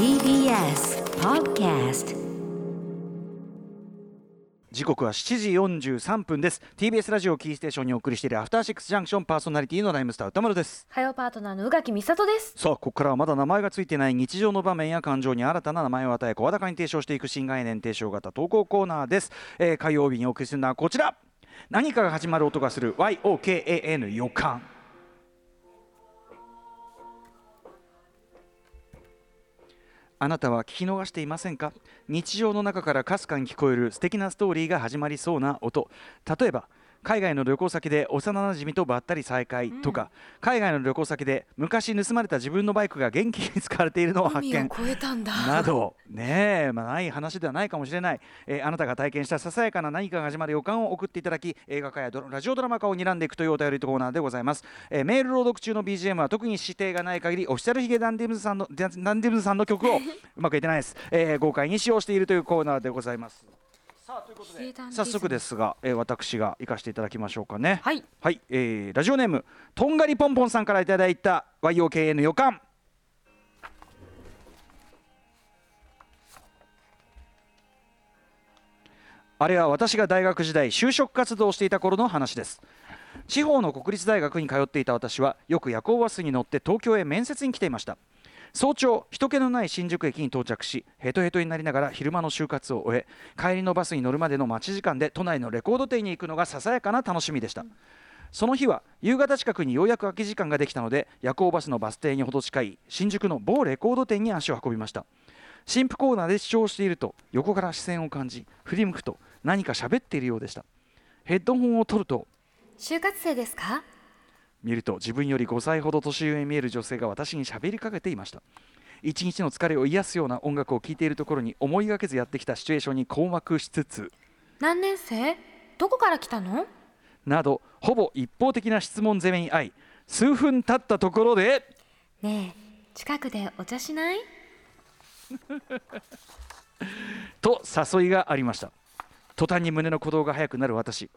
TBS Podcast 時刻は7時43分です。TBS ラジオキーステーションにお送りしているアフターシックスジャンクションパーソナリティのライムスター歌丸です。火曜パートナーの宇垣美里です。さあここからはまだ名前がついてない日常の場面や感情に新たな名前を与え声高に提唱していく新概念提唱型投稿コーナーです、えー火曜日にお送りするのはこちら。何かが始まる音がする。YOKAN 予感あなたは聞き逃していませんか？日常の中からかすかに聞こえる素敵なストーリーが始まりそうな音。例えば海外の旅行先で幼なじみとばったり再会とか、海外の旅行先で昔盗まれた自分のバイクが元気に使われているのを発見海を超えたんだ。などねえ、まあ、ない話ではないかもしれない、えーあなたが体験したささやかな何かが始まる予感を送っていただき映画化やドララジオドラマ化を睨んでいくというお便りコーナーでございます、えーメール朗読中の BGM は特に指定がない限りオフィシャルヒゲダンディムズさんのダンダンディムズさんの曲をうまくいってないです、えー豪快に使用しているというコーナーでございます早速ですが、えー私が行かせていただきましょうかね。はい。はい、えーラジオネームとんがりぽんぽんさんからいただいた YOKN 予感あれは私が大学時代就職活動をしていた頃の話です。地方の国立大学に通っていた私はよく夜行バスに乗って東京へ面接に来ていました早朝人気のない新宿駅に到着しヘトヘトになりながら昼間の就活を終え帰りのバスに乗るまでの待ち時間で都内のレコード店に行くのがささやかな楽しみでした、その日は夕方近くにようやく空き時間ができたので夜行バスのバス停にほど近い新宿の某レコード店に足を運びました。新婦コーナーで視聴していると横から視線を感じ振り向くと何か喋っているようでした。ヘッドホンを取ると就活生ですか？見ると自分より5歳ほど年上に見える女性が私に喋りかけていました。一日の疲れを癒すような音楽を聴いているところに思いがけずやってきたシチュエーションに困惑しつつ何年生？どこから来たの？などほぼ一方的な質問攻めに遭い数分経ったところでねえ近くでお茶しない？と誘いがありました。途端に胸の鼓動が速くなる私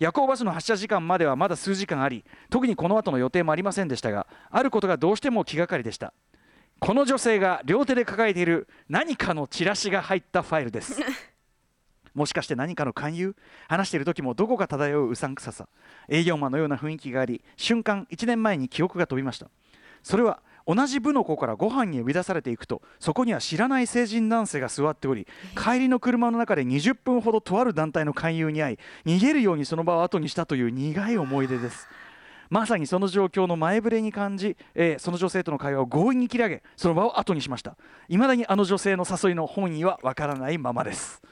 夜行バスの発車時間まではまだ数時間あり特にこの後の予定もありませんでしたがあることがどうしても気がかりでした。この女性が両手で抱えている何かのチラシが入ったファイルです。もしかして何かの勧誘？話している時もどこか漂ううさんくささ。営業マンのような雰囲気があり瞬間1年前に記憶が飛びました。それは同じ部の子からご飯に呼び出されていくとそこには知らない成人男性が座っており帰りの車の中で20分ほどとある団体の勧誘に遭い逃げるようにその場を後にしたという苦い思い出です。まさにその状況の前触れに感じ、えーその女性との会話を強引に切り上げその場を後にしました。いまだにあの女性の誘いの本意はわからないままです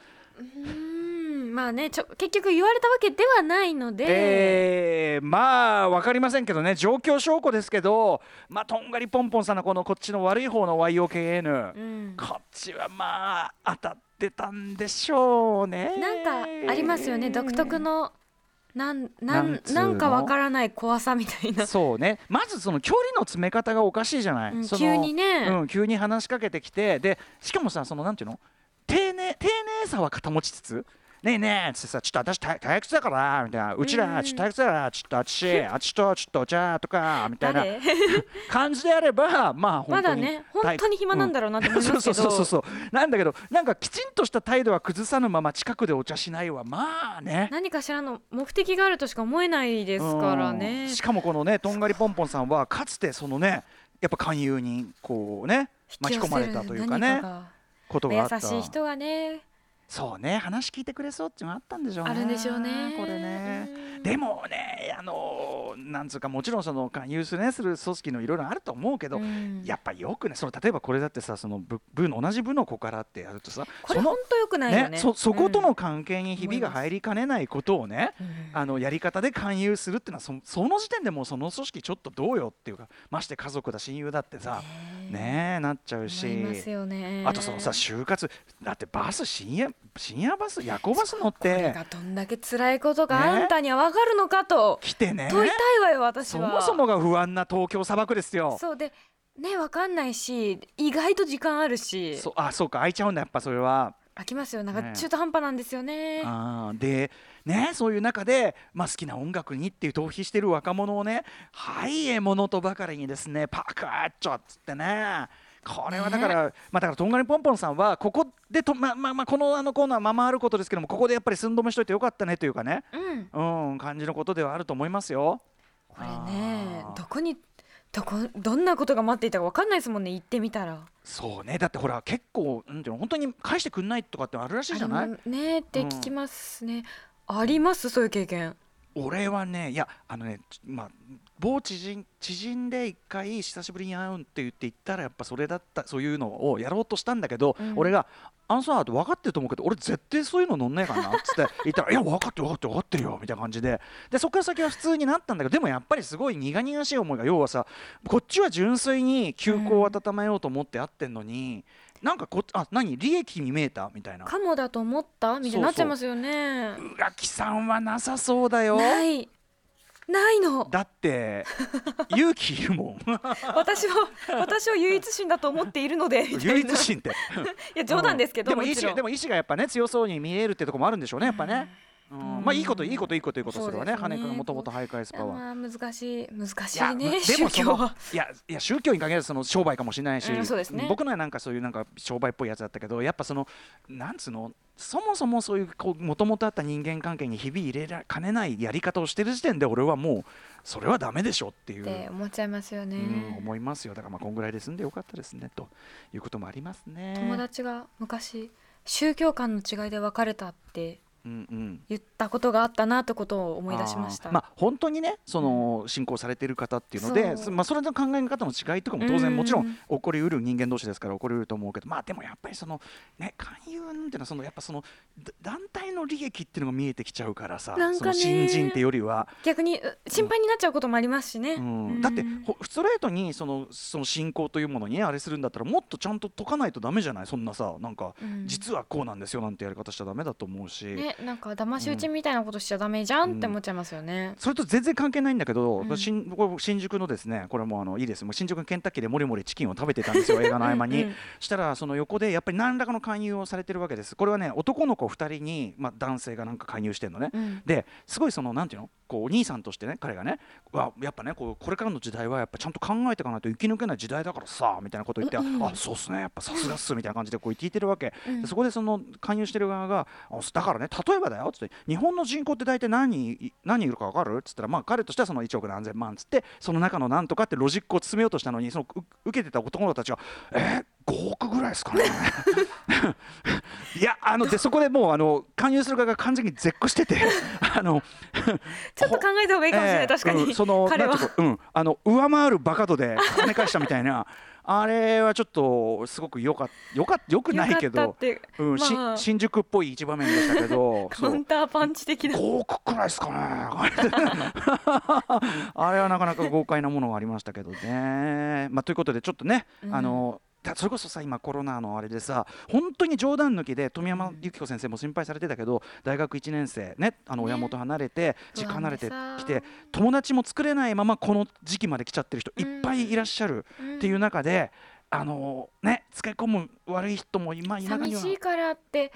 まあねちょ結局言われたわけではないので、えーまあ分かりませんけどね。状況証拠ですけどまあとんがりぽんぽんさんのこのこっちの悪い方の YOKN、うん。こっちはまあ当たってたんでしょうね。なんかありますよね。独特のなんななんなんかわからない怖さみたいな、そうね。まずその距離の詰め方がおかしいじゃない、うん急にね。うん、急に話しかけてきて。でしかもさそのなんていうの？丁寧丁寧さは肩持ちつつねえねえっつってさちょっと私退退屈だからみたいな。うちらちょっと退屈だからちょっとあっちあっちとちょっとお茶とかみたいな。誰？感じであればまあ本当にまだね本当に暇なんだろうなって思いますけど、そうそうそうそうなんだけどなんかきちんとした態度は崩さぬまま近くでお茶しないはまあね。何かしらの目的があるとしか思えないですからね。うん。しかもこのねとんがりぽんぽんさんはかつてそのねやっぱ勧誘にこうね巻き込まれたというかねことがあった。優しい人がねそうね話聞いてくれそうっていうのがあったんでしょうね。あるんでしょうね。これね。うん。でもねあのなんつうかもちろんその勧誘する,、ね、する組織のいろいろあると思うけど、うん。やっぱよくねその例えばこれだってさその部部の同じ部の子からってやるとさこれ本当良くないよね。そそことうんの関係にひびが入りかねないことをね、うん。あのやり方で勧誘するっていうのはそその時点でもうその組織ちょっとどうよっていうかまして家族だ親友だってさねえなっちゃうし。思いますよね。あとそのさ就活。だってバス深夜深夜バス夜行バス乗って。がどんだけ辛いことがねあんたには分かるのかと。来てね。問いたいわよ私そはもそもが不安な東京砂漠ですよ。そうでね分かんないし意外と時間あるし。そあそうか開いちゃうんだやっぱそれは。飽きますよ。なんかね。中途半端なんですよね。あーでねそういう中で、まあ、好きな音楽にっていう逃避してる若者をねはい獲物とばかりにですねパクッチョっつってねこれはだから、まあだからとんがりぽんぽんさんはここでとまあまあまあこのあのコーナーままあることですけどもここでやっぱり寸止めしといてよかったねというかねうん。うん感じのことではあると思いますよ。これねどこにどこどんなことが待っていたかわかんないですもんね行ってみたら。そうね。だってほら結構なんていうの本当に返してくんないとかってあるらしいじゃない？ねって聞きますね、あります？そういう経験俺はねいやあのねちまあ某知人知人で一回久しぶりに会うって言って行ったらやっぱそれだったそういうのをやろうとしたんだけど、うん。俺が「あのさ」って分かってると思うけど俺絶対そういうの乗んねえからなっつって 言ったら「いや分かってる分かってる分かってるよ」みたいな感じで。でそこから先は普通になったんだけどでもやっぱりすごい苦々しい思いが要はさこっちは純粋に休校を温めようと思って会ってんのに、なんかこあ何？利益に見えた？みたいな。かもだと思った？みたいになっちゃいますよね。浦木さんはなさそうだよ。ない。ないの。だって 勇気いるもん。私を私を唯一心だと思っているので唯一心って。いや冗談ですけど、でも意もちろん。志でも意志がやっぱね強そうに見えるってとこもあるんでしょうねやっぱね、まあいいこといいこといいこといいことするわね。そうですね。羽根君がもともとハイカイスパワー。まあ難しい難しいねで宗もその教は。いやいや宗教に限らずその商売かもしれないし、僕のはなんかそういうなんか商売っぽいやつだったけどやっぱそのなんつうのそもそもそういうもともとあった人間関係にひび入れらかねないやり方をしてる時点で俺はもうそれはダメでしょっていう。思っちゃいますよね、うん、思いますよ。だからまあこんぐらいで済んでよかったですね。ということもありますね。友達が昔宗教観の違いで別れたって言ったことがあったなってことを思い出しました。あー。まあ本当にねその信仰されている方っていうので、そまあそれの考え方の違いとかも当うん。然もちろん起こりうる人間同士ですから起こりうると思うけどまあでもやっぱりそのね勧誘っていうのはそのやっぱそのだ団体の利益っていうのが見えてきちゃうからさ、ね。その新人ってよりは、逆にう心配になっちゃうこともありますしね、うん、だってほストレートにそのその信仰というものにねあれするんだったらもっとちゃんと解かないとダメじゃない？そんなさなんかうん。実はこうなんですよなんてやり方しちゃダメだと思うし。ねなんか騙し討ちみたいなことしちゃダメじゃんって思っちゃいますよね、それと全然関係ないんだけど、うん。新新宿のですねこれもあのいいです。もう新宿のケンタッキーでもりもりチキンを食べてたんですよ映画の合間に。うん。うんしたらその横でやっぱり何らかの勧誘をされてるわけです。これはね男の子2人に、まあ、男性がなんか勧誘してるのね、うん。ですごいそのなんていうの？こうお兄さんとしてね彼がねわやっぱねこうこれからの時代はやっぱちゃんと考えていかないと生き抜けない時代だからさみたいなこと言って、うんうんあそうっすねやっぱさすがっすみたいな感じでこう聞いてるわけ、うん。でそこでその勧誘してる側があだからね例えばだよっつって日本の人口って大体何何人いるか分かる？っつったらまあ彼としてはその1億何千万っつってその中のなんとかってロジックを詰めようとしたのにそのう受けてた男の子たちがえ5億ぐらいですかね。いやあのでそこでもうあの勧誘する側が完全に絶句してて あのちょっと考えた方がいいかもしれない、ええ確かに、うんその彼は。うん、あの上回るバカ度で金返したみたいな あれはちょっとすごくよかっよかよくないけどうんしまあ。新宿っぽい一場面でしたけどカウンターパンチ的な5億くらいですかねあれはなかなか豪快なものがありましたけどね。まあ、ということでちょっとね、うんあのだそれこそさ今コロナのあれでさ本当に冗談抜きで富山由紀子先生も心配されてたけど大学1年生ねあのね。親元離れて実家離れてきて友達も作れないままこの時期まで来ちゃってる人いっぱいいらっしゃるっていう中で、あのねつけ込む悪い人も今今寂しいからって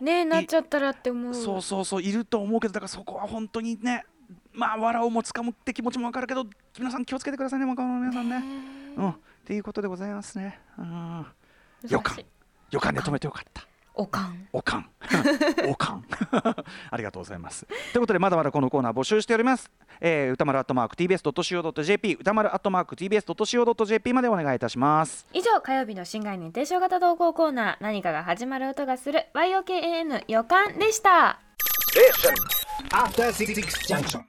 ねなっちゃったらって思う。そうそうそういると思うけどだからそこは本当にねまあ笑うもつかむって気持ちもわかるけど皆さん気をつけてくださいね若者の皆さんね。うんっていうことでございますね。うんよかん予感で止めてよかった。おかんおかん。おかん。ありがとうございます。ということで、まだまだこのコーナー募集しております。えー、歌丸アットマーク TBS.CO.JP、歌丸アットマーク TBS.CO.JP までお願いいたします。以上火曜日の新概念提唱型投稿コーナー何かが始まる音がする YOKAN 予感でした After Six Junction.